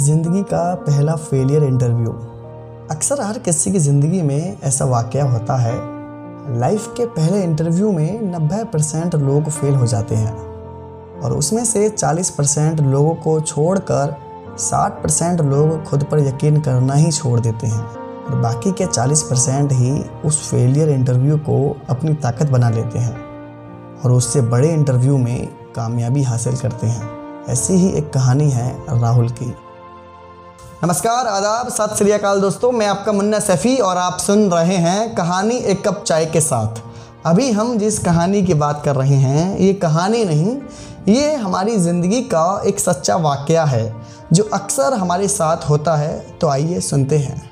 ज़िंदगी का पहला फेलियर इंटरव्यू अक्सर हर किसी की ज़िंदगी में ऐसा वाक़ होता है। लाइफ के पहले इंटरव्यू में 90 परसेंट लोग फेल हो जाते हैं। और उसमें से 40 परसेंट लोगों को छोड़कर 60 परसेंट लोग खुद पर यकीन करना ही छोड़ देते हैं। और बाकी के 40 परसेंट ही उस फेलियर इंटरव्यू को अपनी ताकत बना लेते हैं। और उससे बड़े इंटरव्यू में कामयाबी हासिल करते हैं। ऐसी ही एक कहानी है राहुल की। नमस्कार, आदाब, सत श्री अकाल दोस्तों, मैं आपका मुन्ना सफ़ी और आप सुन रहे हैं कहानी एक कप चाय के साथ। अभी हम जिस कहानी की बात कर रहे हैं, ये कहानी नहीं, ये हमारी ज़िंदगी का एक सच्चा वाक़ है, जो अक्सर हमारे साथ होता है तो आइए सुनते हैं।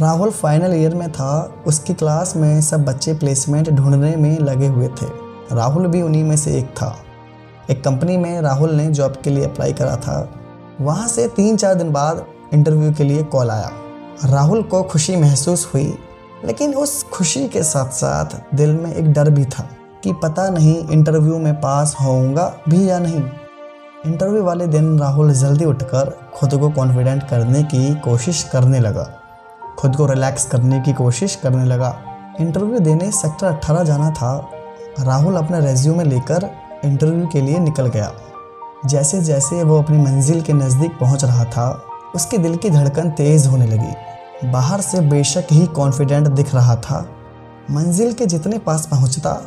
राहुल फाइनल ईयर में था, उसकी क्लास में सब बच्चे प्लेसमेंट ढूँढने में लगे हुए थे। राहुल भी उन्हीं में से एक था। एक कंपनी में राहुल ने जॉब के लिए अप्लाई करा था। वहाँ से तीन चार दिन बाद इंटरव्यू के लिए कॉल आया। राहुल को खुशी महसूस हुई, लेकिन उस खुशी के साथ साथ दिल में एक डर भी था कि पता नहीं इंटरव्यू में पास होऊँगा भी या नहीं। इंटरव्यू वाले दिन राहुल जल्दी उठकर खुद को कॉन्फिडेंट करने की कोशिश करने लगा। खुद को रिलैक्स करने की कोशिश करने लगा। इंटरव्यू देने सेक्टर 18 जाना था। राहुल अपना रेज्यूमे लेकर इंटरव्यू के लिए निकल गया। जैसे जैसे वो अपनी मंजिल के नज़दीक पहुँच रहा था, उसके दिल की धड़कन तेज़ होने लगी। बाहर से बेशक ही कॉन्फिडेंट दिख रहा था। मंजिल के जितने पास पहुँचता,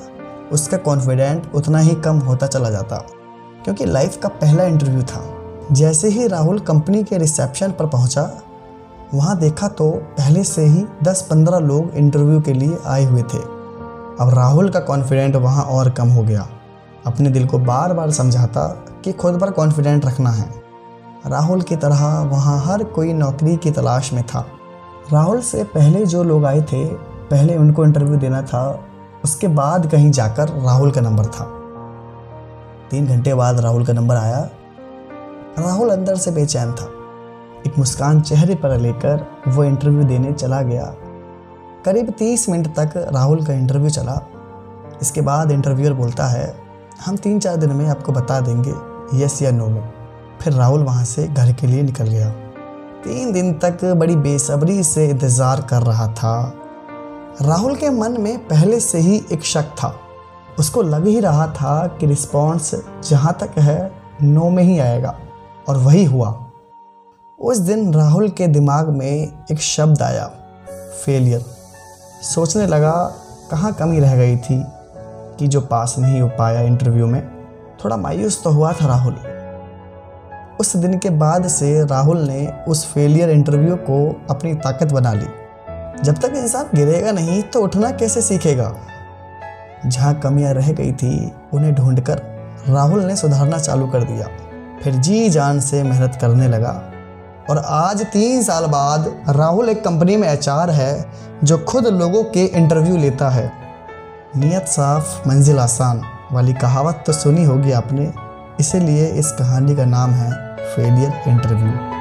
उसका कॉन्फिडेंट उतना ही कम होता चला जाता, क्योंकि लाइफ का पहला इंटरव्यू था। जैसे ही राहुल कंपनी के रिसेप्शन पर पहुँचा, वहाँ देखा तो पहले से ही 10-15 लोग इंटरव्यू के लिए आए हुए थे। अब राहुल का कॉन्फिडेंट वहाँ और कम हो गया। अपने दिल को बार बार समझाता कि खुद पर कॉन्फिडेंट रखना है। राहुल की तरह वहाँ हर कोई नौकरी की तलाश में था। राहुल से पहले जो लोग आए थे, पहले उनको इंटरव्यू देना था, उसके बाद कहीं जाकर राहुल का नंबर था। तीन घंटे बाद राहुल का नंबर आया। राहुल अंदर से बेचैन था। एक मुस्कान चेहरे पर लेकर वो इंटरव्यू देने चला गया। करीब तीस मिनट तक राहुल का इंटरव्यू चला। इसके बाद इंटरव्यूअर बोलता है हम तीन चार दिन में आपको बता देंगे यस या नो में। फिर राहुल वहाँ से घर के लिए निकल गया। तीन दिन तक बड़ी बेसब्री से इंतज़ार कर रहा था। राहुल के मन में पहले से ही एक शक था। उसको लग ही रहा था कि रिस्पॉन्स जहाँ तक है नो में ही आएगा। और वही हुआ। उस दिन राहुल के दिमाग में एक शब्द आया फेलियर सोचने लगा कहाँ कमी रह गई थी। कि जो पास नहीं हो पाया इंटरव्यू में, थोड़ा मायूस तो हुआ था राहुल। उस दिन के बाद से राहुल ने उस फेलियर इंटरव्यू को अपनी ताकत बना ली। जब तक इंसान गिरेगा नहीं तो उठना कैसे सीखेगा? जहाँ कमियाँ रह गई थी, उन्हें ढूंढकर राहुल ने सुधारना चालू कर दिया। फिर जी जान से मेहनत करने लगा। और आज तीन साल बाद, राहुल एक कंपनी में एचआर है, जो खुद लोगों के इंटरव्यू लेता है। नियत साफ़, मंजिल आसान वाली कहावत तो सुनी होगी आपने, इसीलिए इस कहानी का नाम है फेलियर इंटरव्यू।